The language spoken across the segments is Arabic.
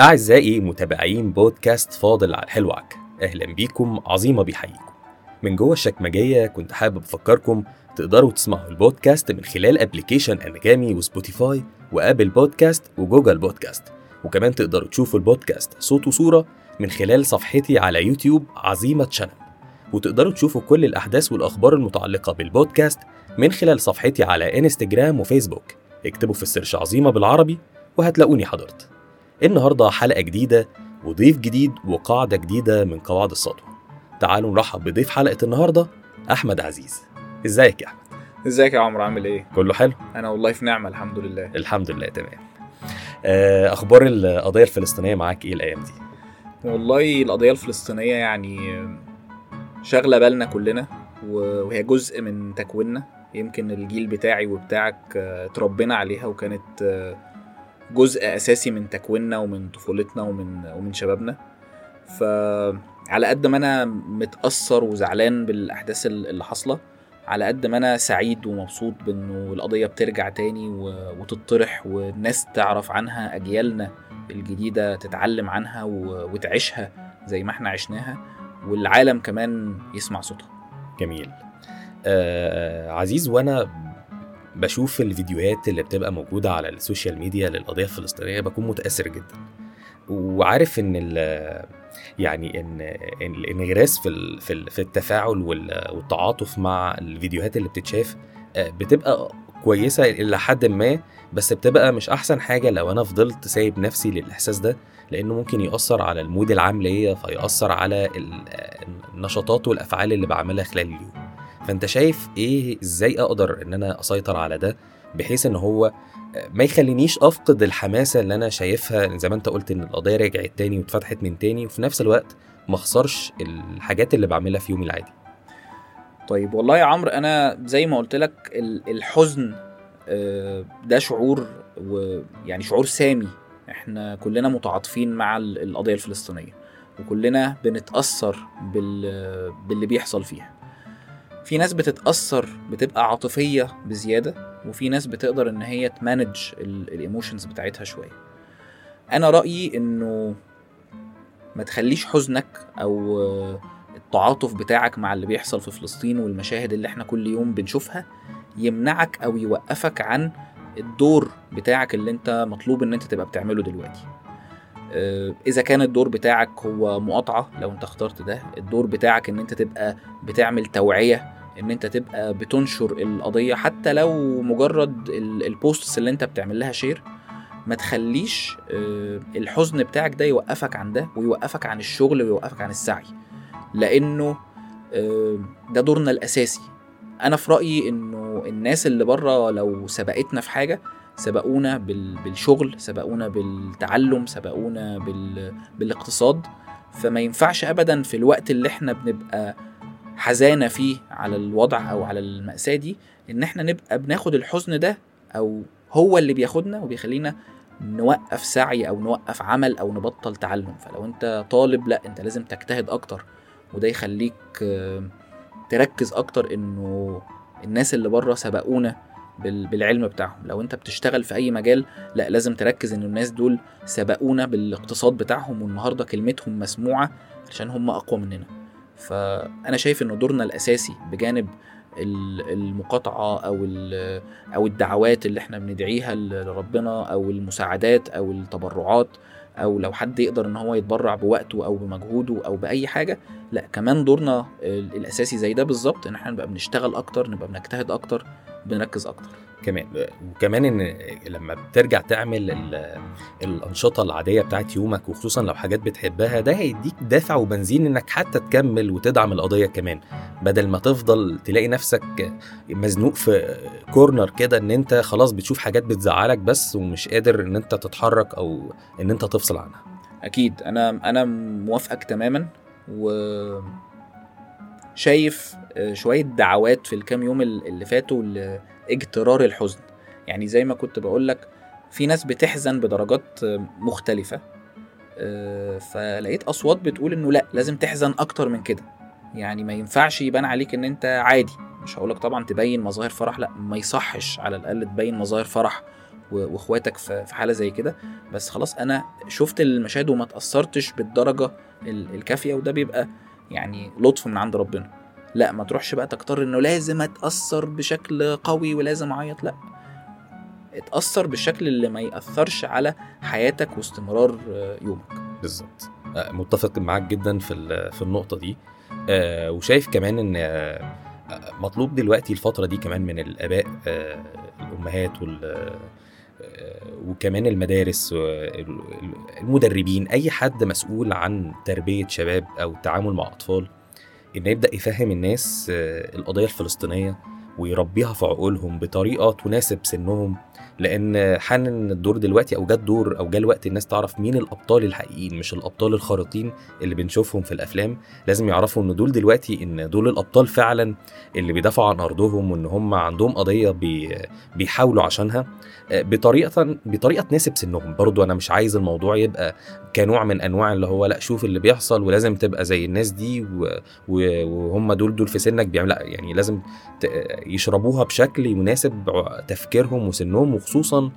أعزائي متابعين بودكاست فاضل على الحلوعك أهلا بيكم عظيمة بيحييكم. من جوه الشكمجية كنت حابب أفكركم تقدروا تسمعوا البودكاست من خلال application أنغامي و Spotify و Apple Podcast و Google Podcast. وكمان تقدروا تشوفوا البودكاست صوت وصورة من خلال صفحتي على يوتيوب عظيمة شنب. وتقدروا تشوفوا كل الأحداث والأخبار المتعلقة بالبودكاست من خلال صفحتي على إنستجرام وفيسبوك. اكتبوا في السيرش عظيمة بالعربي وهتلاقوني حضرت. النهاردة حلقة جديدة وضيف جديد وقاعدة جديدة من قواعد السطوة تعالوا نرحب بضيف حلقة النهاردة أحمد عزيز. إزيك يا أحمد؟ إزيك يا عمرو عامل إيه؟ كله حلو؟ أنا والله في نعمة الحمد لله. الحمد لله تمام. آه، أخبار القضية الفلسطينية معاك إيه الأيام دي؟ والله القضية الفلسطينية يعني شاغلة بالنا كلنا وهي جزء من تكويننا. يمكن الجيل بتاعي وبتاعك آه، اتربينا عليها وكانت آه، جزء أساسي من تكويننا ومن طفولتنا ومن ومن شبابنا. فعلى قد ما أنا متأثر وزعلان بالأحداث اللي حاصلة على قد ما أنا سعيد ومبسوط بإنه القضية بترجع تاني وتطرح والناس تعرف عنها أجيالنا الجديدة تتعلم عنها وتعيشها زي ما إحنا عشناها والعالم كمان يسمع صوتها. جميل. آه عزيز وأنا بشوف الفيديوهات اللي بتبقى موجودة على ال social media للقضية الفلسطينية بكون متأثر جدا. وعارف إن يعني إن الإنغراس في في ال- في التفاعل وال- والتعاطف مع الفيديوهات اللي بتتشاف آه، بتبقى كويسة إلى حد ما بس بتبقى مش أحسن حاجة لو أنا فضلت سايب نفسي للإحساس ده لأنه ممكن يأثر على المود العام ليا فيأثر على ال- النشاطات والأفعال اللي بعملها خلال اليوم. فأنت شايف إيه إزاي أقدر إن أنا أسيطر على ده بحيث إن هو ما يخلينيش أفقد الحماسة اللي أنا شايفها زي ما أنت قلت إن القضية رجعت تاني واتفتحت من تاني وفي نفس الوقت ما أخسرش الحاجات اللي بعملها في يومي العادي؟ طيب والله يا عمرو أنا زي ما قلت لك ال- الحزن آه، ده شعور ويعني شعور سامي. إحنا كلنا متعاطفين مع ال- القضية الفلسطينية وكلنا بنتأثر بال- باللي بيحصل فيها. في ناس بتتأثر بتبقى عاطفية بزيادة وفي ناس بتقدر إن هي تمانج الايموشنز بتاعتها شوية. أنا رأيي إنه ما تخليش حزنك أو التعاطف بتاعك مع اللي بيحصل في فلسطين والمشاهد اللي إحنا كل يوم بنشوفها يمنعك أو يوقفك عن الدور بتاعك اللي أنت مطلوب إن أنت تبقى بتعمله دلوقتي. آه، إذا كان الدور بتاعك هو مقاطعة لو أنت اخترت ده الدور بتاعك إن أنت تبقى بتعمل توعية إن أنت تبقى بتنشر القضية حتى لو مجرد ال- ال posts اللي أنت بتعمل لها share ما تخليش آه، الحزن بتاعك ده يوقفك عن ده ويوقفك عن الشغل ويوقفك عن السعي. لأنه آه، ده دورنا الأساسي. أنا في رأيي إنه الناس اللي بره لو سبقتنا في حاجة سبقونا بال- بالشغل سبقونا بالتعلم سبقونا بال... بالاقتصاد. فما ينفعش ابدا في الوقت اللي إحنا بنبقى حزانة فيه على الوضع أو على المأساة دي إن إحنا نبقى بناخد الحزن ده أو هو اللي بياخدنا وبيخلينا نوقف سعي أو نوقف عمل أو نبطل تعلم. فلو أنت طالب لأ أنت لازم تجتهد أكتر وده يخليك آه، تركز أكتر إنه الناس اللي بره سبقونا بال- بالعلم بتاعهم. لو أنت بتشتغل في أي مجال لأ لازم تركز إن الناس دول سبقونا بالاقتصاد بتاعهم والنهاردة كلمتهم مسموعة عشان هم أقوى مننا. فأنا شايف ان دورنا الأساسي بجانب ال- المقاطعة أو أو الدعوات اللي إحنا بندعيها لربنا أو المساعدات أو التبرعات أو لو حد يقدر إن هو يتبرع بوقته أو بمجهوده أو بأي حاجة لأ كمان دورنا ال- الأساسي زي ده بالظبط إن إحنا نبقى بنشتغل أكتر نبقى بنجتهد أكتر بنركز أكتر. كمان وكمان إن لما بترجع تعمل ال- الأنشطة العادية بتاعت يومك وخصوصا لو حاجات بتحبها ده هيديك دافع وبنزين إنك حتى تكمل وتدعم القضية كمان. بدل ما تفضل تلاقي نفسك مزنوق في كورنر كده إن أنت خلاص بتشوف حاجات بتزعلك بس ومش قادر إن أنت تتحرك أو إن أنت تفصل عنها. أكيد. أنا أنا موافقك تماما و شايف شوية دعوات في الكام يوم ال- اللي فاتوا لاجترار الحزن. يعني زي ما كنت بقول لك في ناس بتحزن بدرجات مختلفة. آه، فلقيت أصوات بتقول إنه لأ لازم تحزن أكتر من كده. يعني ما ينفعش يبان عليك إن أنت عادي. مش هقولك طبعا تبين مظاهر فرح لأ ما يصحش على الأقل تبين مظاهر فرح وإخواتك في حالة زي كده. بس خلاص أنا شفت المشاهد وما تأثرتش بالدرجة ال- الكافية وده بيبقى يعني لطف من عند ربنا. لا ما تروحش بقى تكتر إنه لازم أتأثر بشكل قوي ولازم أعيط لا. اتأثر بالشكل اللي ما يأثرش على حياتك واستمرار آه، يومك. بالظبط. آه، متفق معاك جدا في في النقطة دي. آه، وشايف كمان إن مطلوب دلوقتي الفترة دي كمان من الآباء الأمهات وال وكمان المدارس والمدربين أي حد مسؤول عن تربية شباب أو التعامل مع أطفال إن يبدأ يفهم الناس آه، القضية الفلسطينية ويربيها في عقولهم بطريقة تناسب سنهم لأن حان الدور دلوقتي أو جت دور أو جه الوقت الناس تعرف مين الأبطال الحقيقيين مش الأبطال الخارقين اللي بنشوفهم في الأفلام. لازم يعرفوا إن دول دلوقتي إن دول الأبطال فعلا اللي بيدافعوا عن أرضهم وإن هم عندهم قضية بي بيحاولوا عشانها آه، بطريقة بطريقة تناسب سنهم. برضو أنا مش عايز الموضوع يبقى كنوع من أنواع اللي هو لأ شوف اللي بيحصل ولازم تبقى زي الناس دي وهم دول دول في سنك بيعمل لأ يعني لازم يشربوها بشكل يناسب تفكيرهم وسنهم وخصوصا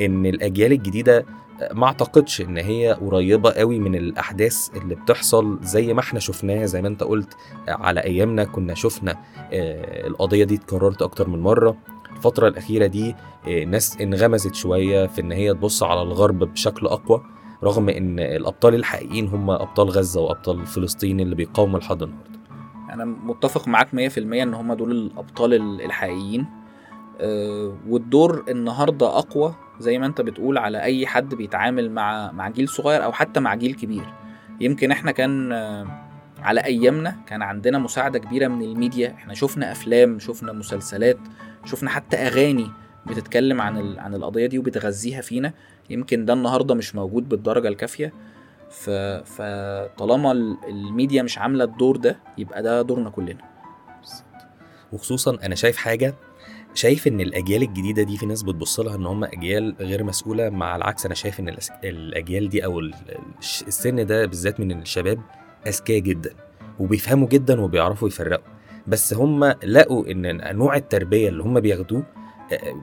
إن الأجيال الجديدة ما أعتقدش إن هي قريبة قوي من الأحداث اللي بتحصل زي ما إحنا شفناها زي ما أنت قلت على أيامنا كنا شفنا آه، القضية دي اتكررت أكتر من مرة. الفترة الأخيرة دي آه، الناس انغمزت شوية في إن هي تبص على الغرب بشكل أقوى رغم إن الأبطال الحقيقيين هم أبطال غزة وأبطال فلسطين اللي بيقاوموا لحد النهارده أنا متفق معاك 100% إن هم دول الأبطال ال- الحقيقيين. والدور النهارده أقوى زي ما أنت بتقول على أي حد بيتعامل مع مع جيل صغير أو حتى مع جيل كبير. يمكن إحنا كان آه، على أيامنا كان عندنا مساعدة كبيرة من الميديا. إحنا شفنا أفلام شفنا مسلسلات شفنا حتى أغاني بتتكلم عن ال- عن القضية دي وبتغذيها فينا. يمكن ده النهارده مش موجود بالدرجة الكافية. ف... فطالما ال- الميديا مش عاملة الدور ده يبقى ده دورنا كلنا. وخصوصا أنا شايف حاجة شايف إن الأجيال الجديدة دي في ناس بتبص لها إن هم أجيال غير مسؤولة مع العكس أنا شايف إن الأجيال دي أو السن ده بالذات من الشباب أذكياء جدا وبيفهموا جدا وبيعرفوا يفرقوا. بس هم لقوا إن نوع التربية اللي هم بياخدوه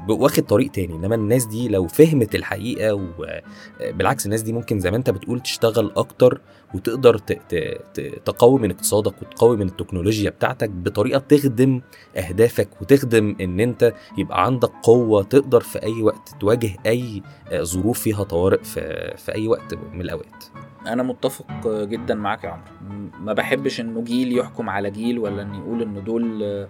واخد طريق تاني. إنما الناس دي لو فهمت الحقيقة وبالعكس الناس دي ممكن زي ما أنت بتقول تشتغل أكتر وتقدر تقوي من اقتصادك وتقوي من التكنولوجيا بتاعتك بطريقة تخدم أهدافك وتخدم إن أنت يبقى عندك قوة تقدر في أي وقت تواجه أي آه، ظروف فيها طوارئ في في أي وقت من الأوقات. أنا متفق جدا معاك يا عمرو. ما بحبش إنه جيل يحكم على جيل ولا ان يقول ان دول آه،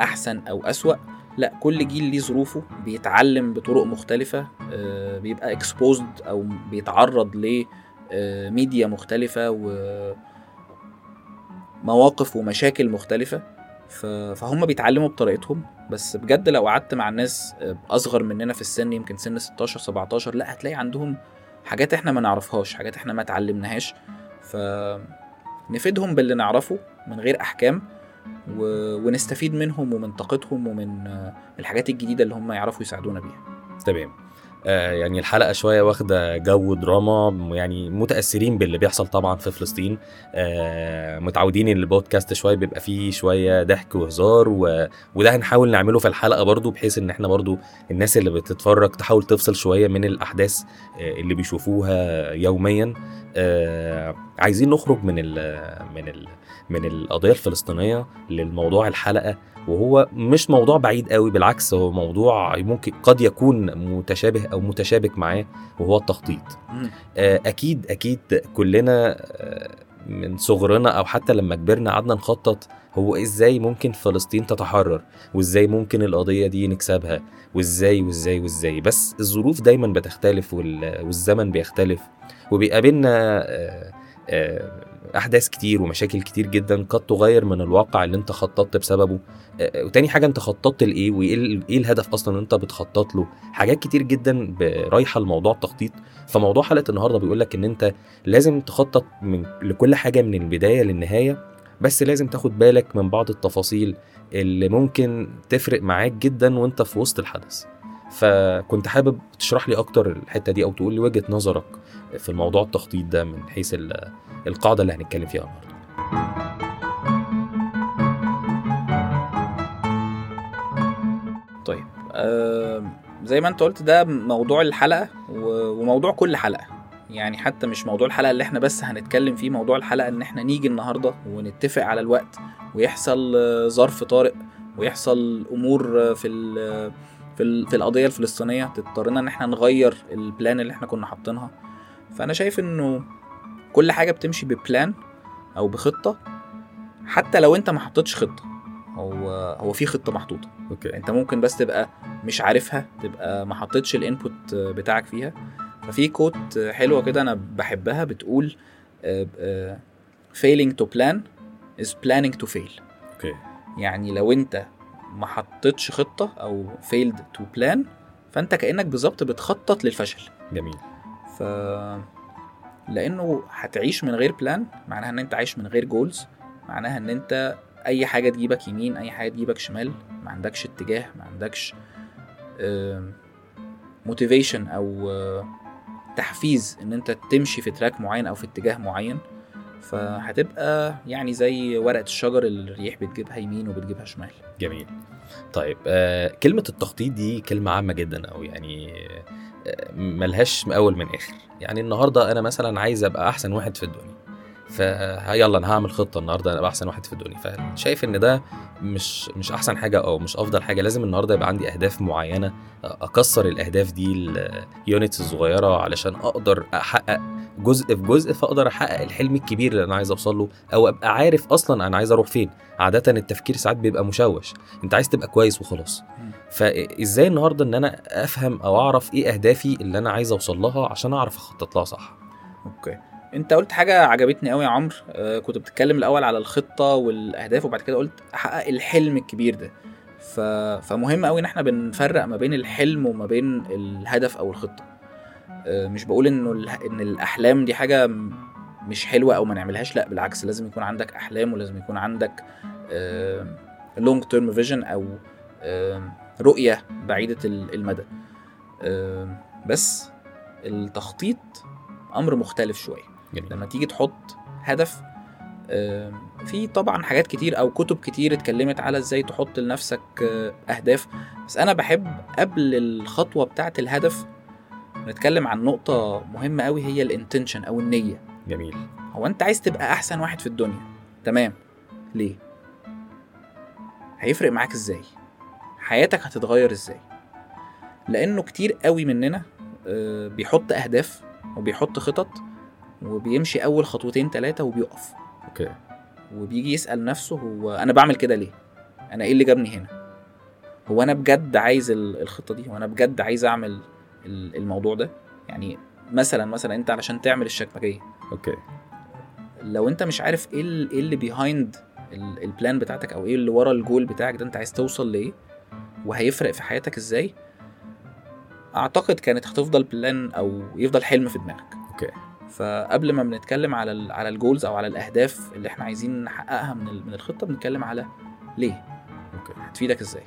أحسن أو أسوأ. لا كل جيل ليه ظروفه بيتعلم بطرق مختلفة آه، بيبقى اكسبوزد أو بيتعرض ل آه، مختلفة ومواقف ومشاكل مختلفة. فهم بيتعلموا بطريقتهم. بس بجد لو قعدت مع ناس آه، أصغر مننا في السن يمكن سن 16 17 لا هتلاقي عندهم حاجات إحنا ما نعرفهاش حاجات إحنا ما اتعلمناهاش. فنفيدهم باللي نعرفه من غير أحكام. ونستفيد منهم ومن طاقتهم ومن آه، الحاجات الجديدة اللي هم يعرفوا يساعدونا بيها. تمام. يعني الحلقة شوية واخدة جو دراما يعني متأثرين باللي بيحصل طبعا في فلسطين آه متعودين إن البودكاست شوية بيبقى فيه شوية ضحك وهزار. وده هنحاول نعمله في الحلقة برضو بحيث إن إحنا برضو الناس اللي بتتفرج تحاول تفصل شوية من الأحداث آه اللي بيشوفوها يوميا آه عايزين نخرج من ال من ال من القضية الفلسطينية للموضوع الحلقة وهو مش موضوع بعيد قوي بالعكس هو موضوع ممكن قد يكون متشابه أو متشابك معاه وهو التخطيط. آه، أكيد أكيد كلنا آه، من صغرنا أو حتى لما كبرنا قعدنا نخطط هو إزاي ممكن فلسطين تتحرر وإزاي ممكن القضية دي نكسبها وإزاي وإزاي وإزاي بس الظروف دايما بتختلف وال- والزمن بيختلف وبيقابلنا آه، أحداث كتير ومشاكل كتير جدا قد تغير من الواقع اللي أنت خططت بسببه. آه، وتاني حاجة أنت خططت لإيه وإيه إيه الهدف أصلا اللي أنت بتخطط له. حاجات كتير جدا رايحة لموضوع التخطيط. فموضوع حلقة النهارده بيقول لك إن أنت لازم تخطط من لكل حاجة من البداية للنهاية بس لازم تاخد بالك من بعض التفاصيل اللي ممكن تفرق معاك جدا وأنت في وسط الحدث. فكنت حابب تشرح لي أكتر الحتة دي أو تقول لي وجهة نظرك في الموضوع التخطيط ده من حيث ال- القاعدة اللي هنتكلم فيها النهارده. طيب آه زي ما انت قلت ده موضوع الحلقة وموضوع كل حلقة. يعني حتى مش موضوع الحلقة اللي إحنا بس هنتكلم فيه موضوع الحلقة ان إحنا نيجي النهارده ونتفق على الوقت ويحصل آه، ظرف طارئ ويحصل أمور آه، في في في القضية الفلسطينية تضطرنا إن إحنا نغير ال plan اللي إحنا كنا حاطينها. فأنا شايف إنه كل حاجة بتمشي ب plan أو بخطة حتى لو أنت ما حطيتش خطة. هو هو في خطة محطوطة. okay. أنت ممكن بس تبقى مش عارفها تبقى ما حطيتش ال input بتاعك فيها. ففي quote حلوة كده أنا بحبها بتقول آه، آه، failing to plan is planning to fail. okay. يعني لو أنت ما حطيتش خطة أو failed to plan فأنت كأنك بالظبط بتخطط للفشل. جميل. ف لأنه هتعيش من غير plan معناها إن أنت عايش من غير goals معناها إن أنت أي حاجة تجيبك يمين أي حاجة تجيبك شمال ما عندكش اتجاه ما عندكش motivation أو آه، تحفيز إن أنت تمشي في track معين أو في اتجاه معين. فهتبقى يعني زي ورقة الشجر اللي الريح بتجيبها يمين وبتجيبها شمال. جميل. طيب آه كلمة التخطيط دي كلمة عامة جدا أو يعني آه ملهاش أول من آخر. يعني النهاردة أنا مثلا عايز أبقى أحسن واحد في الدنيا. فيلا أنا هعمل خطة النهاردة أنا أبقى أحسن واحد في الدنيا. فشايف إن ده مش مش أحسن حاجة أو مش أفضل حاجة لازم النهاردة يبقى عندي أهداف معينة أكسر الأهداف دي ال units الصغيرة علشان أقدر أحقق جزء في جزء فأقدر أحقق الحلم الكبير اللي أنا عايز أوصل له أو أبقى عارف أصلا أنا عايز أروح فين. عادة التفكير ساعات بيبقى مشوش أنت عايز تبقى كويس وخلاص. فازاي النهارده إن أنا أفهم أو أعرف إيه أهدافي اللي أنا عايز أوصل لها عشان أعرف أخطط لها صح؟ okay. انت قلت حاجة عجبتني قوي يا عمرو. آه كنت بتتكلم الأول على الخطة والأهداف وبعد كده قلت أحقق الحلم الكبير ده. ف... فمهم قوي إن إحنا بنفرق ما بين الحلم وما بين الهدف أو الخطة. آه مش بقول إنه ال... إن الأحلام دي حاجة مش حلوة أو ما نعملهاش لأ بالعكس لازم يكون عندك أحلام ولازم يكون عندك long term vision أو آه، رؤية بعيدة ال- المدى. بس التخطيط أمر مختلف شوية. جميل لما تيجي تحط هدف في طبعا حاجات كتير أو كتب كتير اتكلمت على إزاي تحط لنفسك آه، أهداف. بس أنا بحب قبل الخطوة بتاعة الهدف نتكلم عن نقطة مهمة قوي هي الإنتنشن أو النية. جميل. هو أنت عايز تبقى أحسن واحد في الدنيا تمام؟ ليه؟ هيفرق معاك إزاي؟ حياتك هتتغير إزاي؟ لأنه كتير قوي مننا آه، بيحط أهداف وبيحط خطط وبيمشي أول خطوتين ثلاثة وبيقف. okay. وبيجي يسأل نفسه هو أنا بعمل كده ليه؟ أنا إيه اللي جابني هنا؟ هو أنا بجد عايز ال- الخطة دي؟ هو أنا بجد عايز أعمل ال- الموضوع ده؟ يعني مثلا مثلا أنت علشان تعمل الشكمجيه okay. لو أنت مش عارف إيه إيه اللي behind ال plan بتاعتك أو إيه اللي ورا الجول بتاعك ده أنت عايز توصل لايه وهيفرق في حياتك إزاي؟ أعتقد كانت هتفضل plan أو يفضل حلم في دماغك. okay. فقبل ما بنتكلم على على ال goals أو على الأهداف اللي إحنا عايزين نحققها من من الخطة بنتكلم على ليه. okay. هتفيدك إزاي.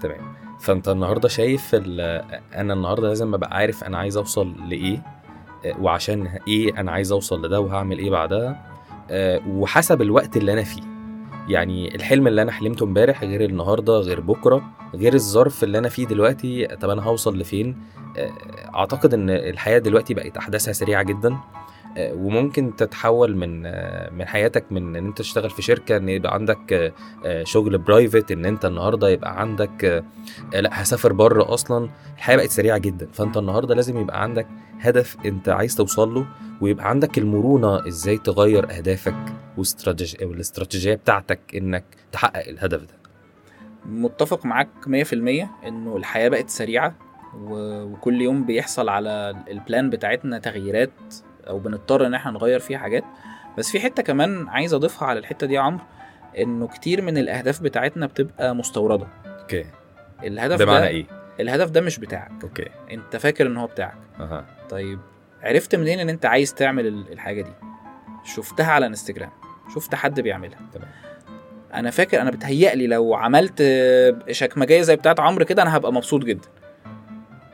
تمام. فأنت النهارده شايف ال- أنا النهارده لازم أبقى عارف أنا عايز أوصل لإيه آه، وعشان إيه أنا عايز أوصل لده وهعمل إيه بعدها آه، وحسب الوقت اللي أنا فيه. يعني الحلم اللي أنا حلمته امبارح غير النهارده غير بكرة غير الظرف اللي أنا فيه دلوقتي طب أنا هوصل لفين؟ آه، أعتقد إن الحياة دلوقتي بقت أحداثها سريعة جدا آه، وممكن تتحول من آه، من حياتك من إن أنت تشتغل في شركة إن يبقى عندك شغل برايفت إن أنت النهارده يبقى عندك لأ هسافر بره أصلا. الحياة بقت سريعة جدا. فأنت النهارده لازم يبقى عندك هدف أنت عايز توصل له ويبقى عندك المرونة إزاي تغير أهدافك. والاستراتيجية بتاعتك إنك تحقق الهدف ده. متفق معاك 100% إنه الحياة بقت سريعة وكل يوم بيحصل على ال plan بتاعتنا تغييرات أو بنضطر إن إحنا نغير فيها حاجات. بس في حتة كمان عايز أضيفها على الحتة دي يا عمرو إنه كتير من الأهداف بتاعتنا بتبقى مستوردة. okay. الهدف ده إيه؟ الهدف ده مش بتاعك. okay. أنت فاكر إن هو بتاعك. أها. طيب عرفت منين إن أنت عايز تعمل ال- الحاجة دي؟ شفتها على انستجرام شفت حد بيعملها. تمام. أنا فاكر أنا بتهيألي لو عملت شكمجية زي بتاعت عمرو كده أنا هبقى مبسوط جدا.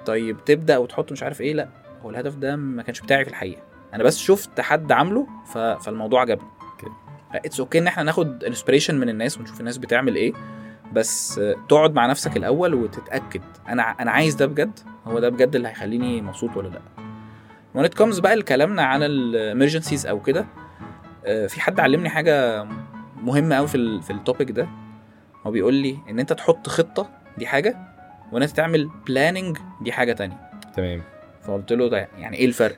طيب تبدأ وتحط مش عارف إيه؟ لأ هو الهدف ده ما كانش بتاعي في الحقيقة. أنا بس شفت حد عامله ف... فالموضوع عجبني. okay. it's okay إن إحنا ناخد inspiration من الناس ونشوف الناس بتعمل إيه بس تقعد مع نفسك الأول وتتأكد. أنا أنا عايز ده بجد هو ده بجد اللي هيخليني مبسوط ولا لأ. It comes بقى لكلامنا على ال emergencies أو كده في حد علمني حاجة مهمة قوي في في ال topic ده. هو بيقول لي إن أنت تحط خطة دي حاجة وإن أنت تعمل planning دي حاجة تانية. تمام. فقلت له ده يعني إيه الفرق؟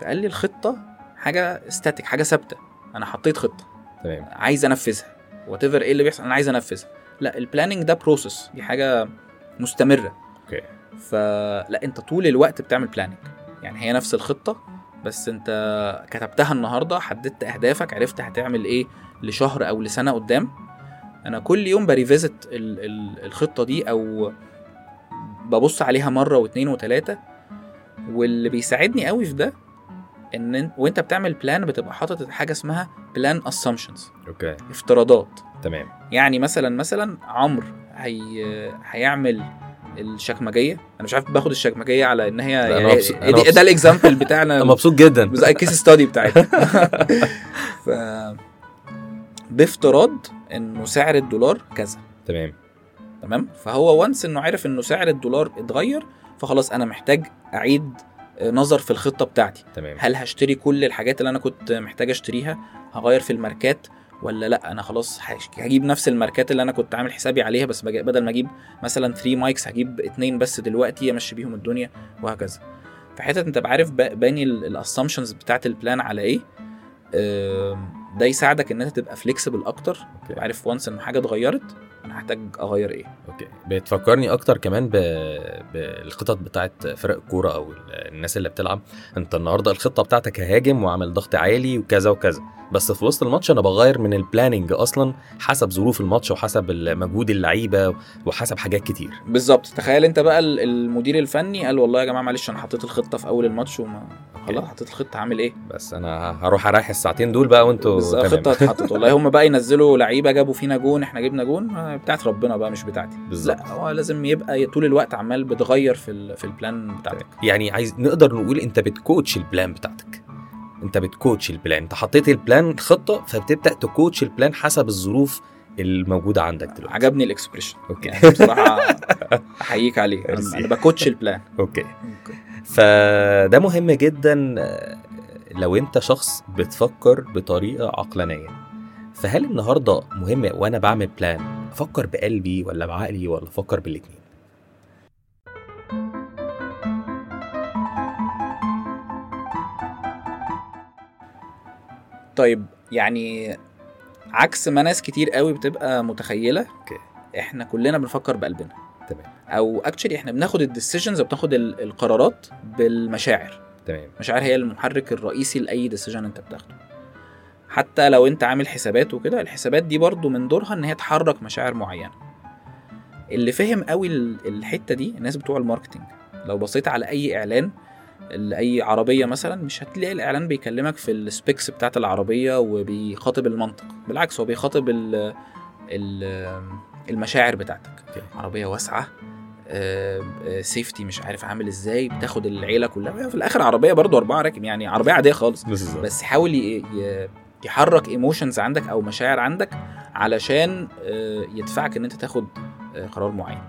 فقال لي الخطة حاجة static حاجة ثابتة. أنا حطيت خطة. تمام. عايز أنفذها. whatever إيه اللي بيحصل أنا عايز أنفذها. لا ال planning ده process دي حاجة مستمرة. okay. فلا أنت طول الوقت بتعمل planning يعني هي نفس الخطة بس انت كتبتها النهارده حددت أهدافك عرفت هتعمل إيه لشهر أو لسنة قدام. أنا كل يوم ب revisit ال- ال- الخطة دي أو ببص عليها مرة واثنين وثلاثه واللي بيساعدني قوي في ده إن وأنت بتعمل plan بتبقى حاطط حاجة اسمها plan assumptions okay. افتراضات. تمام. يعني مثلا مثلا عمرو هي هيعمل الشكمجيه أنا مش عارف باخد الشكمجيه على إن هي يعني مبسوط- مبسوط. ده ال example بتاعنا. أنا مبسوط جدا. ال case study بتاعتنا ف بافتراض إنه سعر الدولار كذا. تمام. تمام؟ فهو once إنه عرف إنه سعر الدولار اتغير فخلاص أنا محتاج أعيد نظر في الخطة بتاعتي. تمام. هل هشتري كل الحاجات اللي أنا كنت محتاج أشتريها؟ هغير في الماركات؟ ولا لا؟ أنا خلاص هجيب نفس الماركات اللي أنا كنت عامل حسابي عليها بس بدل ما أجيب مثلا 3 mics هجيب اتنين بس دلوقتي أمشي بيهم الدنيا وهكذا. في حتة أنت عارف باني ال assumptions بتاعت ال plan على إيه؟ ده يساعدك إن أنت تبقى flexible أكتر. تبقى عارف once إن حاجة اتغيرت أنا هحتاج أغير إيه. okay. بتفكرني أكتر كمان ب... بالخطط بتاعت فرق الكورة أو ال- الناس اللي بتلعب. أنت النهارده الخطة بتاعتك ههاجم واعمل ضغط عالي وكذا وكذا. بس في وسط الماتش أنا بغير من ال planning أصلا حسب ظروف الماتش وحسب مجهود اللعيبة وحسب حاجات كتير. بالظبط. تخيل أنت بقى ال- المدير الفني قال والله يا جماعة معلش أنا حطيت الخطة في أول الماتش وما خلاص حطيت الخطة هعمل إيه؟ بس أنا هروح أريح الساعتين دول بقى وأنتوا. الخطه اتحطت. والله هم بقى ينزلوا لعيبة جابوا فينا جون إحنا جبنا جون آه، بتاعت ربنا بقى مش بتاعتي. بالظبط. لا هو لازم يبقى طول الوقت عمال بتغير في في ال plan بتاعتك. يعني عايز نقدر نقول أنت بت coach ال plan بتاعتك. أنت بتكوتش البلان أنت حطيت البلان خطة فبتبدأ تكوتش البلان حسب الظروف الموجودة عندك دلوقتي. عجبني ال expression okay. يعني بصراحة أحييك عليه. أنا ب coach ال plan okay. فده مهم جدا آه، لو أنت شخص بتفكر بطريقة عقلانية. فهل النهارده مهم وأنا بعمل plan أفكر بقلبي ولا بعقلي ولا أفكر بالاتنين؟ طيب يعني عكس ما ناس كتير قوي بتبقى متخيلة إحنا كلنا بنفكر بقلبنا. أو actually إحنا بناخد ال decisions أو بناخد ال- القرارات بالمشاعر. تمام. المشاعر هي المحرك الرئيسي لأي decision أنت بتاخده. حتى لو أنت عامل حسابات وكده الحسابات دي برضو من دورها إن هي تحرك مشاعر معينة. اللي فهم قوي ال- الحتة دي الناس بتوع ال marketing. لو بصيت على أي إعلان لاي عربية مثلا مش هتلاقي الإعلان بيكلمك في ال specs بتاعت العربية وبيخاطب المنطق. بالعكس هو بيخاطب ال ال المشاعر بتاعتك. عربية واسعة safety مش عارف عامل إزاي بتاخد العيلة كلها. في الآخر عربية برضو أربعة راكب يعني عربية عادية خالص. بس حاول يحرك emotions عندك أو مشاعر عندك علشان آه، يدفعك إن أنت تاخد آه، قرار معين.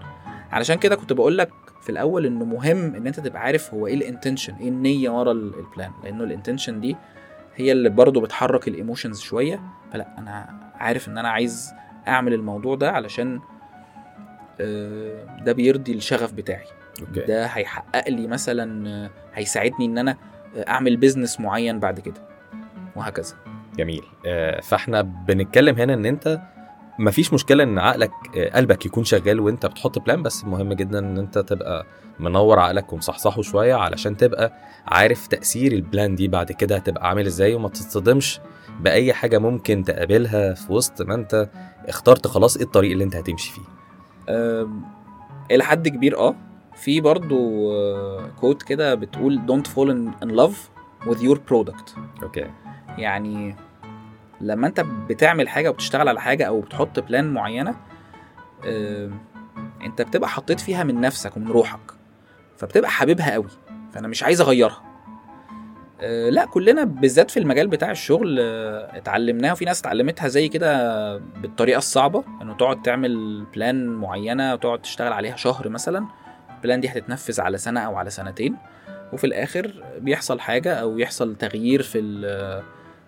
علشان كده كنت بقول لك في الأول إنه مهم إن أنت تبقى عارف هو إيه ال intention إيه النية ورا ال- ال plan لأنه ال intention دي هي اللي برضو بتحرك ال emotions شوية. فلا أنا عارف إن أنا عايز أعمل الموضوع ده علشان آه، ده بيرضي الشغف بتاعي. okay. ده هيحقق لي مثلا آه، هيساعدني إن أنا آه، أعمل business معين بعد كده. وهكذا. جميل. آه، فإحنا بنتكلم هنا إن أنت مفيش مشكلة إن عقلك آه، قلبك يكون شغال وأنت بتحط plan بس مهم جدا إن أنت تبقى منور عقلك ومصحصحه شوية علشان تبقى عارف تأثير ال plan دي بعد كده هتبقى عامل إزاي وما تتصدمش بأي حاجة ممكن تقابلها في وسط ما أنت اخترت خلاص إيه الطريق اللي أنت هتمشي فيه. إلى حد كبير آه. في برضو quote كده بتقول don't fall in, in love with your product. okay. يعني لما أنت بتعمل حاجة وبتشتغل على حاجة أو بتحط plan معينة أنت بتبقى حطيت فيها من نفسك ومن روحك فبتبقى حاببها قوي فأنا مش عايز أغيرها. آه، لا كلنا بالذات في المجال بتاع الشغل آه، اتعلمناها. وفي ناس اتعلمتها زي كده بالطريقة الصعبة إنه تقعد تعمل plan معينة وتقعد تشتغل عليها شهر مثلا. ال plan دي هتتنفذ على سنة أو على سنتين. وفي الآخر بيحصل حاجة أو يحصل تغيير في ال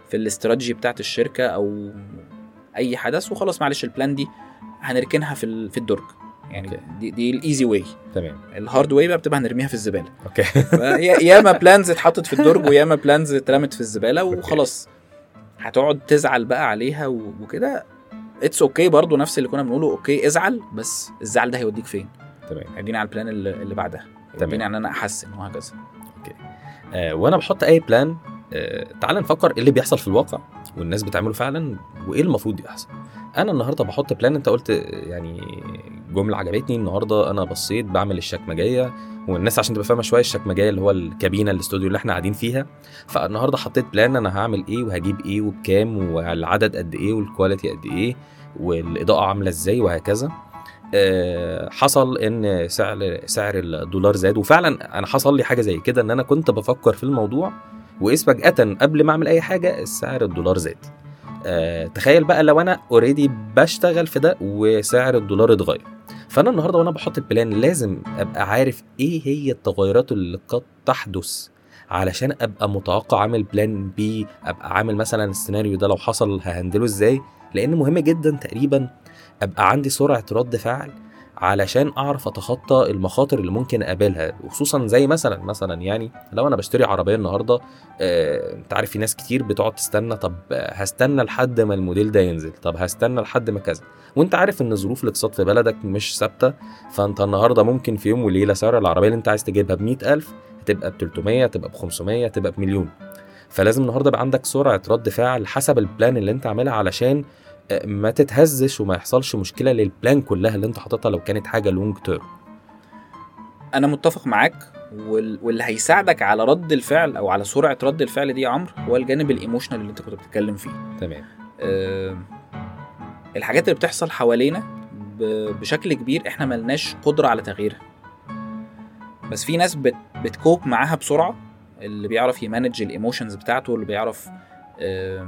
في الاستراتيجي بتاعت الشركة أو أي حدث وخلاص معلش ال plan دي هنركنها في في الدرج. يعني okay. دي, دي ال easy way تمام. ال hard way بقى بتبقى هنرميها في الزبالة. okay. ياما plans اتحطت في الدرج وياما plans اترمت في الزبالة وخلاص. هتقعد تزعل بقى عليها وكده. it's okay برضو نفس اللي كنا بنقوله okay ازعل بس الزعل ده هيوديك فين؟ تمام. هيوديني على ال plan اللي, اللي بعدها. على إن أنا أحسن وهكذا. آه وأنا بحط أي plan تعال نفكر إيه اللي بيحصل في الواقع والناس بتعمله فعلا وإيه المفروض يحصل. أنا النهارده بحط plan أنت قلت آه، يعني جملة عجبتني. النهارده أنا بصيت بعمل الشكمجيه والناس عشان تبقى فاهمة شوية الشكمجيه اللي هو الكابينة الاستوديو اللي إحنا قاعدين فيها. فالنهاردة حطيت plan أنا هعمل إيه وهجيب إيه وبكام والعدد قد إيه وال quality قد إيه والإضاءة عاملة إزاي وهكذا. آه، حصل إن سعر سعر الدولار زاد. وفعلا أنا حصل لي حاجة زي كده إن أنا كنت بفكر في الموضوع وإذ فجاه قبل ما اعمل اي حاجة سعر الدولار زاد. آه، تخيل بقى لو أنا already بشتغل في ده وسعر الدولار اتغير. فأنا النهارده وأنا بحط ال plan لازم أبقى عارف إيه هي التغيرات اللي قد تحدث علشان أبقى متوقع عامل plan B أبقى عامل مثلا السيناريو ده لو حصل هـ handle ـه إزاي؟ لأن مهم جدا تقريبا أبقى عندي سرعة رد فعل علشان أعرف أتخطى المخاطر اللي ممكن أقابلها وخصوصا زي مثلا مثلا يعني لو أنا بشتري عربية النهارده آه، أنت عارف في ناس كتير بتقعد تستنى طب هستنى لحد ما الموديل ده ينزل طب هستنى لحد ما كذا. وأنت عارف إن ظروف الاقتصاد في بلدك مش ثابتة فأنت النهارده ممكن في يوم وليلة سعر العربية اللي أنت عايز تجيبها ب 100000 تبقى ب 300 تبقى ب 500 تبقى بمليون. فلازم النهارده يبقى عندك سرعة رد فعل حسب ال plan اللي أنت عاملها علشان ما تتهزش وما يحصلش مشكلة لل plan كلها اللي انت حاططها لو كانت حاجة long term أنا متفق معاك وال- واللي هيساعدك على رد الفعل أو على سرعة رد الفعل دي يا عمرو هو الجانب ال emotional اللي انت كنت بتتكلم فيه. تمام. آه، الحاجات اللي بتحصل حوالينا بشكل كبير إحنا ملناش قدرة على تغييرها. بس في ناس بت بت cope معاها بسرعة اللي بيعرف ي manage ال emotions بتاعته اللي بيعرف آه،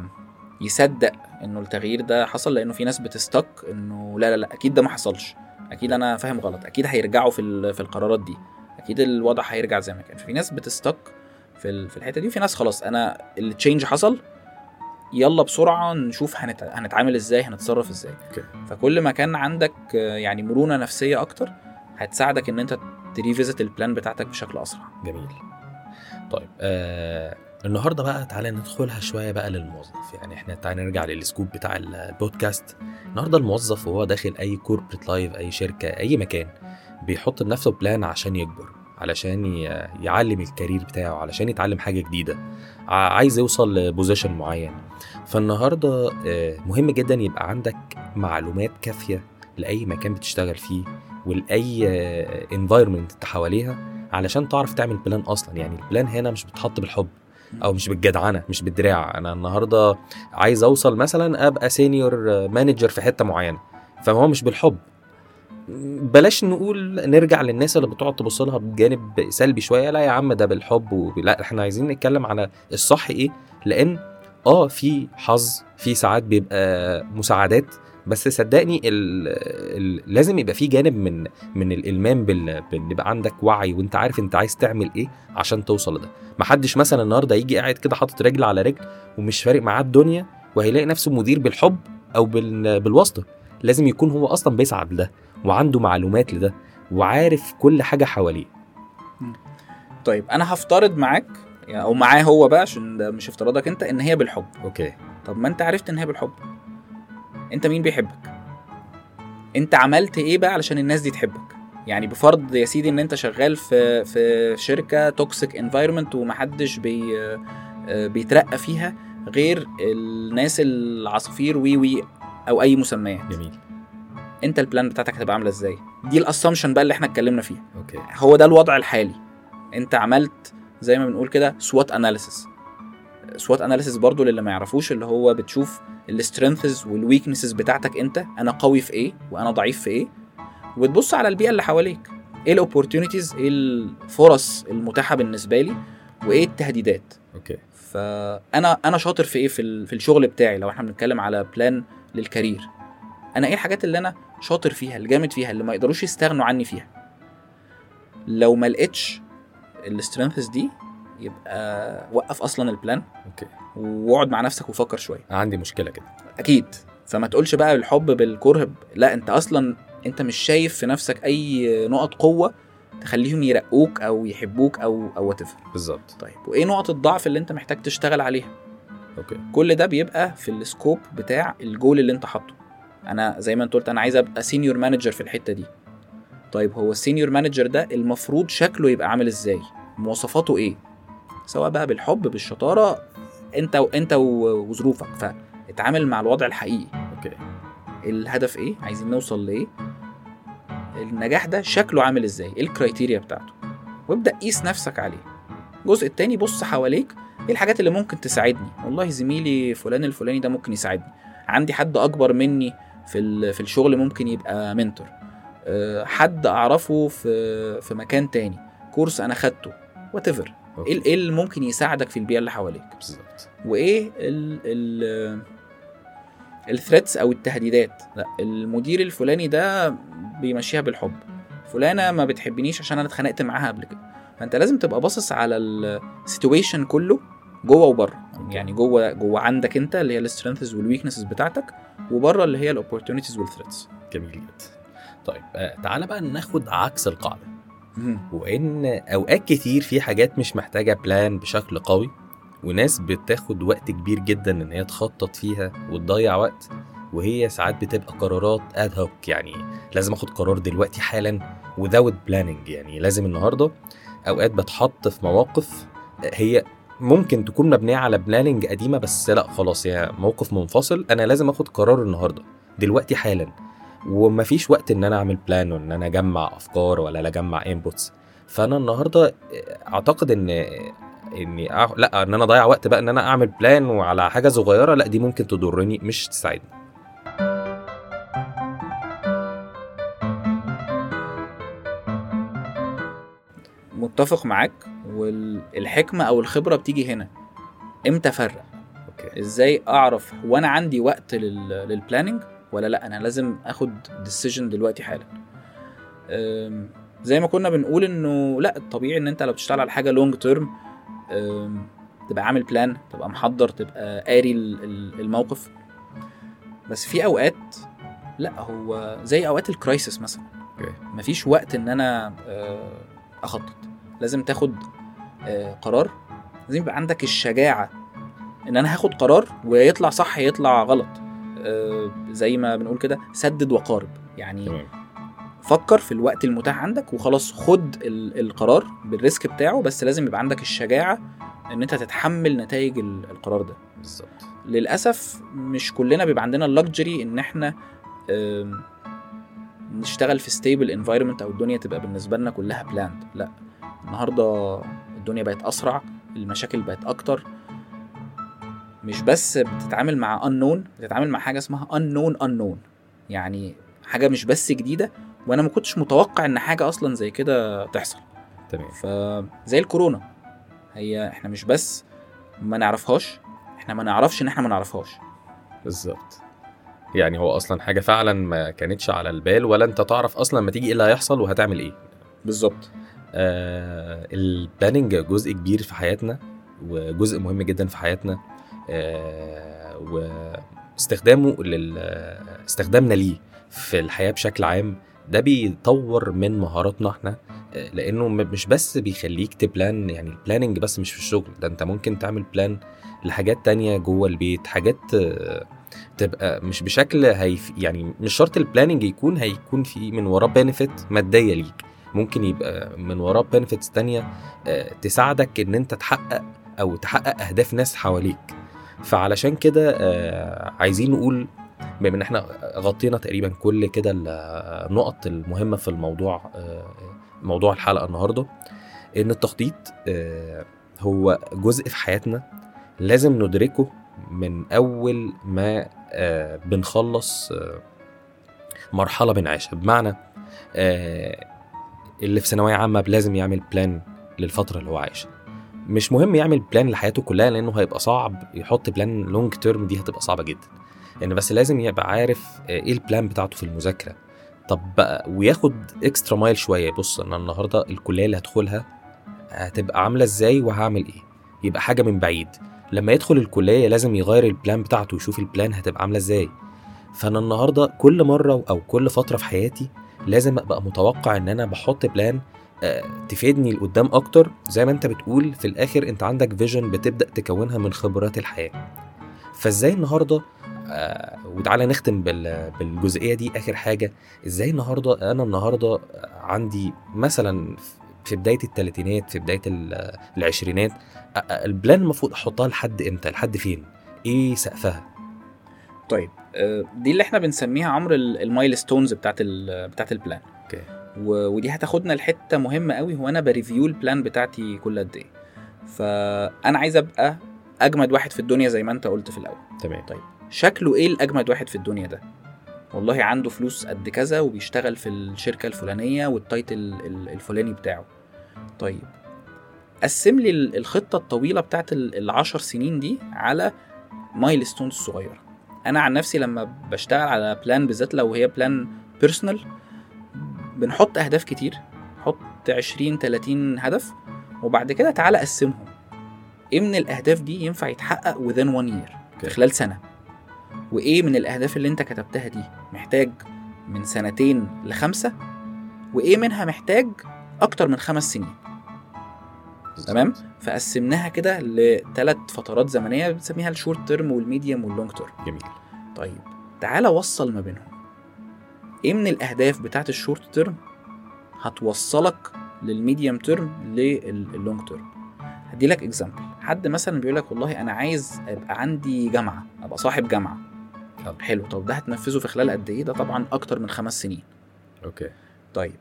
يصدق إنه التغيير ده حصل لأنه في ناس بت stick إنه لا لا لا أكيد ده ما حصلش. أكيد أنا فاهم غلط. أكيد هيرجعوا في في القرارات دي. أكيد الوضع هيرجع زي ما كان. في ناس بت stick في في الحتة دي وفي ناس خلاص أنا ال change حصل يلا بسرعة نشوف هنت... هنتعامل إزاي هنتصرف إزاي. okay. فكل ما كان عندك يعني مرونة نفسية أكتر هتساعدك إن أنت ت revisit ال plan بتاعتك بشكل أسرع. جميل. طيب آه النهارده بقى تعالى ندخلها شوية بقى للموظف. يعني إحنا تعالى نرجع لل scope بتاع البودكاست. النهارده الموظف وهو داخل أي corporate life أي شركة أي مكان بيحط لنفسه plan عشان يكبر علشان يعلم ال career بتاعه علشان يتعلم حاجة جديدة. عايز يوصل ل position معين. فالنهاردة آه، مهم جدا يبقى عندك معلومات كافية لأي مكان بتشتغل فيه ولأي environment أنت حواليها علشان تعرف تعمل plan أصلا. يعني ال plan هنا مش بتحط بالحب. أو مش بالجدعنة مش بالدراع. أنا النهارده عايز أوصل مثلا أبقى senior manager في حتة معينة. فهو مش بالحب. بلاش نقول نرجع للناس اللي بتقعد تبص لها بجانب سلبي شوية. لا يا عم ده بالحب. لا إحنا عايزين نتكلم على الصح إيه؟ لأن آه في حظ في ساعات بيبقى مساعدات. بس صدقني ال... ال... لازم يبقى في جانب من من الإلمام بال... بان يبقى عندك وعي وانت عارف انت عايز تعمل إيه عشان توصل لده. محدش مثلا النهارده يجي قاعد كده حاطط رجل على رجل ومش فارق معاه الدنيا وهيلاقي نفسه مدير بالحب أو بال... بالواسطة. لازم يكون هو أصلا بيسعى لده وعنده معلومات لده وعارف كل حاجة حواليه. طيب أنا هفترض معاك أو معاه هو بقى عشان ده مش افتراضك أنت إن هي بالحب. أوكي. طب ما أنت عرفت إن هي بالحب. انت مين بيحبك؟ انت عملت إيه بقى علشان الناس دي تحبك؟ يعني بفرض يا سيدي ان انت شغال في في شركة toxic environment ومحدش بي آه، بيترقى فيها غير الناس العصافير وي وي أو اي مسميات. جميل. انت ال plan بتاعتك هتبقى عاملة إزاي؟ دي ال assumption بقى اللي إحنا اتكلمنا فيها. okay. هو ده الوضع الحالي. انت عملت زي ما بنقول كده SWOT analysis SWOT analysis برضو للي ما يعرفوش اللي هو بتشوف ال strengths وال weaknesses بتاعتك انت أنا قوي في إيه وأنا ضعيف في إيه وبتبص على البيئة اللي حواليك. إيه ال opportunities إيه الفرص المتاحة بالنسبة لي وايه التهديدات. okay. فأنا أنا شاطر في إيه؟ في في الشغل بتاعي. لو إحنا بنتكلم على plan لل career أنا إيه الحاجات اللي أنا شاطر فيها اللي جامد فيها اللي ما يقدروش يستغنوا عني فيها؟ لو ما لقيتش ال strengths دي يبقى وقف أصلا ال plan okay. واقعد مع نفسك وفكر شوية. عندي مشكلة كده. أكيد. فما تقولش بقى الحب بالكره لا أنت أصلا أنت مش شايف في نفسك أي نقط قوة تخليهم يرقوك أو يحبوك أو أو وات بالظبط. طيب وإيه نقط الضعف اللي أنت محتاج تشتغل عليها؟ okay. كل ده بيبقى في ال scope بتاع الجول اللي أنت حاطه. أنا زي ما أنت قلت أنا عايز أبقى senior manager في الحتة دي. طيب هو ال senior manager ده المفروض شكله يبقى عامل إزاي؟ مواصفاته إيه؟ سواء بقى بالحب بالشطارة انت وانت و- وظروفك. فاتعامل مع الوضع الحقيقي. okay. الهدف إيه؟ عايزين نوصل لإيه؟ النجاح ده شكله عامل إزاي؟ إيه ال criteria بتاعته؟ وابدأ قيس نفسك عليه. الجزء التاني بص حواليك إيه الحاجات اللي ممكن تساعدني؟ والله زميلي فلان الفلاني ده ممكن يساعدني. عندي حد أكبر مني في في الشغل ممكن يبقى mentor أه، حد أعرفه في في مكان تاني. course أنا خدته. whatever okay. إيه إيه اللي ممكن يساعدك في البيئة اللي حواليك؟ بالظبط. وإيه ال ال ال threats أو التهديدات؟ لا. المدير الفلاني ده بيمشيها بالحب. فلانة ما بتحبنيش عشان أنا اتخانقت معاها قبل كده. فأنت لازم تبقى باصص على ال situation كله جوه وبره. يعني جوه جوه عندك أنت اللي هي ال strengths وال weaknesses بتاعتك وبره اللي هي ال opportunities وال threats جميل جدا. طيب آه تعالى بقى ناخد عكس القاعدة. وإن أوقات كتير في حاجات مش محتاجة plan بشكل قوي وناس بتاخد وقت كبير جدا إن هي تخطط فيها وتضيع وقت وهي ساعات بتبقى قرارات ad hoc يعني لازم آخد قرار دلوقتي حالا without planning. يعني لازم النهارده أوقات بتحط في مواقف هي ممكن تكون مبنية على planning قديمة بس لأ خلاص هي موقف منفصل. أنا لازم آخد قرار النهارده دلوقتي حالا. ومفيش وقت إن أنا أعمل plan وإن أنا أجمع أفكار ولا أجمع inputs فأنا النهارده أعتقد إن إني أع... لأ إن أنا أضيع وقت بقى إن أنا أعمل plan وعلى حاجة صغيرة لأ دي ممكن تضرني مش تساعدني. متفق معاك. والحكمه أو الخبرة بتيجي هنا. إمتى أفرق؟ okay. إزاي أعرف وأنا عندي وقت لل... لل planning ولا لا؟ أنا لازم آخد decision دلوقتي حالا. زي ما كنا بنقول إنه لا الطبيعي إن أنت لو بتشتغل على حاجة long term تبقى عامل plan تبقى محضر تبقى قاري ال- ال- الموقف. بس في أوقات لا هو زي أوقات ال crisis مثلا. مفيش وقت إن أنا آه، أخطط. لازم تاخد آه، قرار. لازم يبقى عندك الشجاعة إن أنا هاخد قرار ويطلع صح يطلع غلط. زي ما بنقول كده سدد وقارب. يعني تمام. فكر في الوقت المتاح عندك وخلاص خد ال- القرار بال risk بتاعه بس لازم يبقى عندك الشجاعة إن أنت تتحمل نتائج ال- القرار ده. بالظبط. للأسف مش كلنا بيبقى عندنا ال luxury إن إحنا نشتغل في stable environment أو الدنيا تبقى بالنسبة لنا كلها planned لأ النهارده الدنيا بقت أسرع المشاكل بقت أكتر مش بس بتتعامل مع unknown بتتعامل مع حاجة اسمها unknown unknown. يعني حاجة مش بس جديدة وأنا ما كنتش متوقع إن حاجة أصلا زي كده تحصل. تمام. فزي الكورونا. هي إحنا مش بس ما نعرفهاش إحنا ما نعرفش إن إحنا ما نعرفهاش. بالظبط. يعني هو أصلا حاجة فعلا ما كانتش على البال ولا أنت تعرف أصلا لما تيجي إيه اللي هيحصل وهتعمل إيه. بالظبط. آه ال planning جزء كبير في حياتنا وجزء مهم جدا في حياتنا. واستخدامه لل استخدامنا ليه في الحياة بشكل عام ده بيطور من مهاراتنا إحنا آه، لأنه مش بس بيخليك ت plan يعني ال planning بس مش في الشغل ده انت ممكن تعمل plan لحاجات تانية جوه البيت حاجات آه، تبقى مش بشكل هيف يعني مش شرط ال planning يكون هيكون في من وراه benefit مادية ليك ممكن يبقى من وراه benefits تانية آه، تساعدك إن أنت تحقق أو تحقق أهداف ناس حواليك. فعلشان كده آه، عايزين نقول بما إن إحنا غطينا تقريبا كل كده النقط المهمة في الموضوع آه، موضوع الحلقة النهارده إن التخطيط آه، هو جزء في حياتنا لازم ندركه من أول ما آه، بنخلص آه، مرحلة بنعيشها. بمعنى آه، اللي في ثانوية عامة لازم يعمل plan للفترة اللي هو عايشها. مش مهم يعمل plan لحياته كلها لأنه هيبقى صعب يحط plan long term دي هتبقى صعبة جدا. ان بس لازم يبقى عارف إيه ال plan بتاعته في المذاكرة. طب بقى وياخد extra mile شوية. بص أنا النهارده الكلية اللي هدخلها هتبقى عاملة إزاي وهعمل إيه؟ يبقى حاجة من بعيد. لما يدخل الكلية لازم يغير ال plan بتاعته ويشوف ال plan هتبقى عاملة إزاي. فأنا النهارده كل مرة أو كل فترة في حياتي لازم أبقى متوقع إن أنا بحط plan آه، تفيدني لقدام أكتر. زي ما أنت بتقول في الآخر أنت عندك vision بتبدأ تكونها من خبرات الحياة. فإزاي النهارده آه وتعالى نختم بال- بالجزئية دي آخر حاجة. إزاي النهارده أنا النهارده عندي مثلا في بداية الثلاثينات في بداية ال- العشرينات آه، آه، ال plan المفروض أحطها لحد إمتى؟ لحد فين؟ إيه سقفها؟ طيب آه، دي اللي إحنا بنسميها عمر ال milestones بتاعت بتاعت ال plan. okay. ودي هتاخدنا لحتة مهمة قوي هو أنا ب review ال plan بتاعتي كل قد إيه. فأنا عايز أبقى أجمد واحد في الدنيا زي ما أنت قلت في الأول. تمام. شكله إيه الأجمد واحد في الدنيا ده؟ والله عنده فلوس قد كذا وبيشتغل في الشركة الفلانية وال title ال- الفلاني بتاعه. طيب قسم لي ال- الخطة الطويلة بتاعت ال- العشر سنين دي على milestones صغيرة. أنا عن نفسي لما بشتغل على plan بالذات لو هي plan personal بنحط أهداف كتير حط 20 30 هدف وبعد كده تعالى قسمهم. إيه من الأهداف دي ينفع يتحقق within one year في. خلال سنة. وإيه من الأهداف اللي أنت كتبتها دي؟ محتاج من سنتين لخمسة؟ وإيه منها محتاج أكتر من خمس سنين؟ تمام؟ فقسمناها كده لثلاث فترات زمنية بنسميها ال short term وال medium وال long term جميل. طيب تعالى وصل ما بينهم. إيه من الأهداف بتاعت ال short term هتوصلك لل medium term لل long term هدي لك example حد مثلا بيقول لك والله أنا عايز أبقى عندي جامعة أبقى صاحب جامعة. حلو. حلو. طب ده هتنفذه في خلال قد إيه؟ ده طبعا أكتر من خمس سنين. okay. طيب.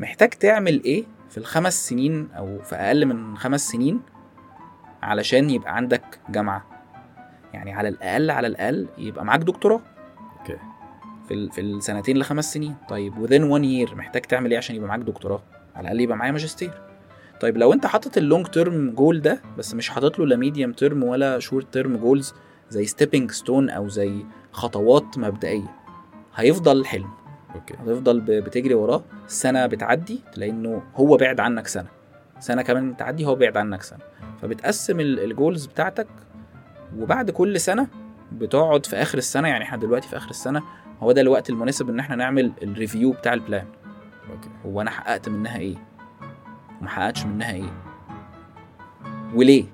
محتاج تعمل إيه في الخمس سنين أو في أقل من خمس سنين علشان يبقى عندك جامعة؟ يعني على الأقل على الأقل يبقى معاك دكتوراه. في في السنتين لخمس سنين. طيب within one year محتاج تعمل إيه عشان يبقى معاك دكتوراه؟ على الأقل يبقى معايا ماجستير. طيب لو أنت حاطط ال long term goal ده بس مش حاطط له لا medium term ولا short term goals زي stepping stone أو زي خطوات مبدئية هيفضل حلم. okay. هتفضل بتجري وراه. سنة بتعدي تلاقي إنه هو بعد عنك سنة. سنة كمان تعدي هو بعد عنك سنة. فبتقسم ال- ال goals بتاعتك وبعد كل سنة بتقعد في آخر السنة يعني إحنا دلوقتي في آخر السنة هو ده الوقت المناسب إن إحنا نعمل ال review بتاع ال plan okay. هو أنا حققت منها إيه؟ وما حققتش منها إيه؟ وليه؟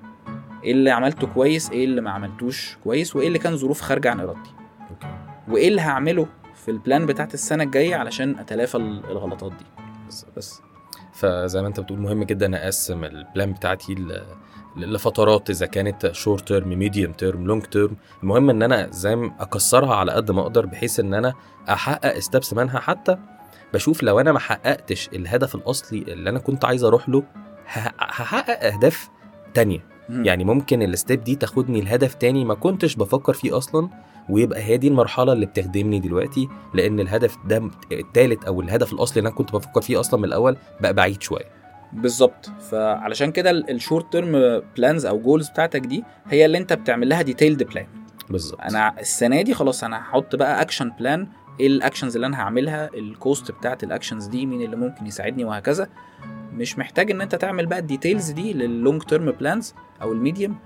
إيه اللي عملته كويس؟ إيه اللي ما عملتوش كويس؟ وإيه اللي كان ظروف خارجة عن إرادتي؟ وإيه اللي هعمله في ال plan بتاعت السنة الجاية علشان أتلافى ال- الغلطات دي؟ بالظبط. بس. فزي ما أنت بتقول مهم جدا أقسم ال plan بتاعتي ل- لفترات إذا كانت short term medium term long term المهم إن أنا زي أكسرها على قد ما أقدر بحيث إن أنا أحقق steps منها. حتى بشوف لو أنا ما حققتش الهدف الأصلي اللي أنا كنت عايز أروح له هحقق أهداف تانية. مم. يعني ممكن ال step دي تاخدني لهدف تاني ما كنتش بفكر فيه أصلا ويبقى هي دي المرحلة اللي بتخدمني دلوقتي. لأن الهدف ده التالت أو الهدف الأصلي اللي أنا كنت بفكر فيه أصلا من الأول بقى بعيد شوية. بالظبط. فعلشان كده ال short term plans أو goals بتاعتك دي هي اللي أنت بتعمل لها detailed plan بالظبط. أنا السنة دي خلاص أنا هحط بقى action plan إيه ال actions اللي أنا هعملها ال cost بتاعت ال actions دي مين اللي ممكن يساعدني وهكذا. مش محتاج إن أنت تعمل بقى ال details دي لل long term plans أو ال medium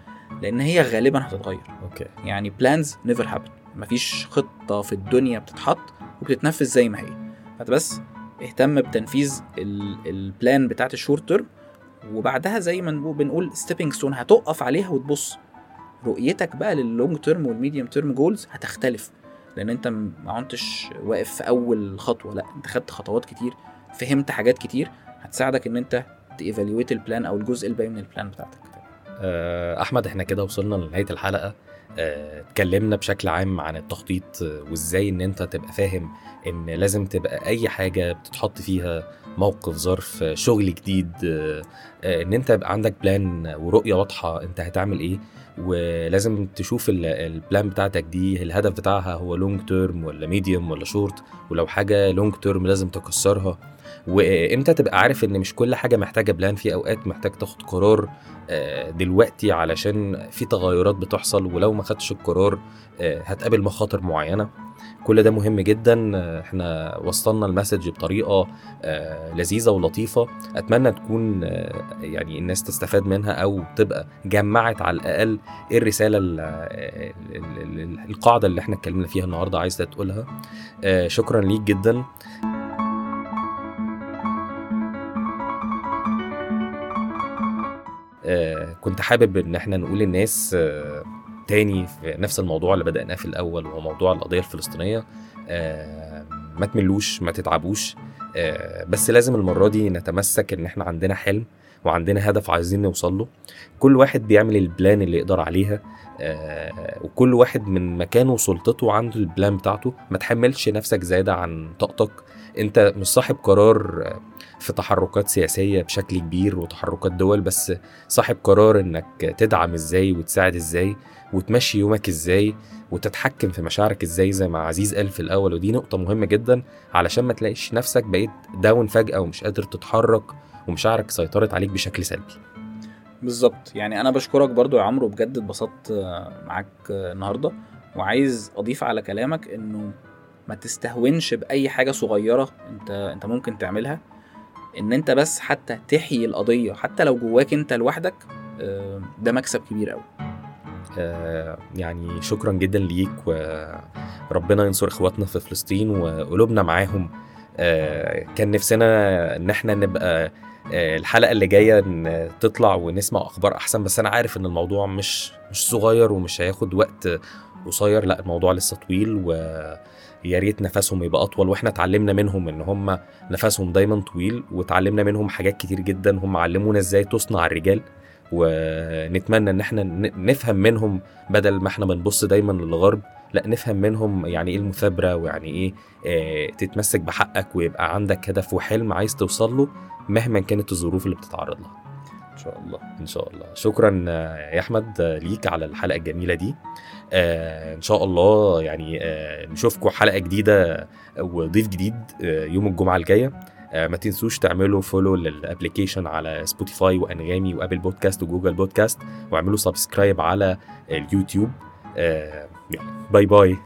لأن هي غالبا هتتغير. okay. يعني plans never happen مفيش خطة في الدنيا بتتحط وبتتنفذ زي ما هي. فانت بس اهتم بتنفيذ ال- ال plan بتاعت ال short term وبعدها زي ما نقول- بنقول stepping stone هتقف عليها وتبص. رؤيتك بقى لل long term وال medium term goals هتختلف لأن أنت ما كنتش واقف في أول خطوة لأ أنت خدت خطوات كتير فهمت حاجات كتير هتساعدك إن أنت ت evaluate ال plan أو الجزء الباقي من ال plan بتاعتك. آه، أحمد إحنا كده وصلنا لنهاية الحلقة. اتكلمنا بشكل عام عن التخطيط آه، وازاي ان انت تبقى فاهم ان لازم تبقى اي حاجة بتتحط فيها موقف ظرف آه، شغل جديد آه، آه، ان انت يبقى عندك plan ورؤية واضحة انت هتعمل إيه ولازم تشوف ال- ال plan بتاعتك دي الهدف بتاعها هو long term ولا medium ولا شورت ولو حاجة long term لازم تكسرها. وامتى تبقى عارف إن مش كل حاجة محتاجة plan في أوقات محتاج تاخد قرار آه، دلوقتي علشان في تغيرات بتحصل ولو ما خدتش القرار آه، هتقابل مخاطر معينة. كل ده مهم جدا. إحنا وصلنا المسج بطريقة آه، لذيذة ولطيفة. أتمنى تكون يعني الناس تستفاد منها أو تبقى جمعت على الأقل إيه الرسالة ال- ال- ال- القاعدة اللي إحنا اتكلمنا فيها النهارده عايزة تقولها. شكرا ليك جدا. كنت حابب إن إحنا نقول للناس آه، تاني في نفس الموضوع اللي بدأناه في الأول وهو موضوع القضية الفلسطينية. آه، ما تملوش ما تتعبوش. آه، بس لازم المرة دي نتمسك إن إحنا عندنا حلم وعندنا هدف عايزين نوصل له. كل واحد بيعمل البلان اللي يقدر عليها. آه، وكل واحد من مكانه وسلطته عنده البلان بتاعته. ما تحملش نفسك زيادة عن طاقتك. انت مش صاحب قرار في تحركات سياسية بشكل كبير وتحركات دول بس صاحب قرار انك تدعم إزاي وتساعد إزاي وتمشي يومك إزاي وتتحكم في مشاعرك إزاي زي ما عزيز قال في الأول ودي نقطة مهمة جدا علشان ما تلاقيش نفسك بقيت داون فجأة ومش قادر تتحرك ومشاعرك سيطرت عليك بشكل سلبي. بالظبط. يعني أنا بشكرك برضو يا عمرو بجد اتبسطت معاك النهارده وعايز أضيف على كلامك إنه ما تستهونش بأي حاجة صغيرة انت انت ممكن تعملها. ان انت بس حتى تحيي القضية حتى لو جواك انت لوحدك آه، ده مكسب كبير قوي آه، يعني شكرا جدا ليك وربنا ينصر إخواتنا في فلسطين وقلوبنا معاهم. آه، كان نفسنا إن إحنا نبقى الحلقة اللي جاية تطلع ونسمع أخبار أحسن بس أنا عارف إن الموضوع مش مش صغير ومش هياخد وقت قصير. لأ الموضوع لسه طويل ويا ريت نفسهم يبقى أطول وإحنا اتعلمنا منهم إن هم نفسهم دايما طويل واتعلمنا منهم حاجات كتير جدا هم علمونا إزاي تصنع الرجال ونتمنى إن إحنا نفهم منهم بدل ما إحنا بنبص دايما للغرب لأ نفهم منهم يعني إيه المثابرة ويعني إيه آه تتمسك بحقك ويبقى عندك هدف وحلم عايز توصل له مهما كانت الظروف اللي بتتعرض لها. إن شاء الله إن شاء الله. شكرا يا أحمد ليك على الحلقة الجميلة دي. إن شاء الله يعني آه نشوفكم حلقة جديدة وضيف جديد آه يوم الجمعة الجاية. آه ما تنسوش تعملوا follow لل application على سبوتيفاي وأنغامي وأبل بودكاست وجوجل بودكاست واعملوا subscribe على اليوتيوب. آه bye bye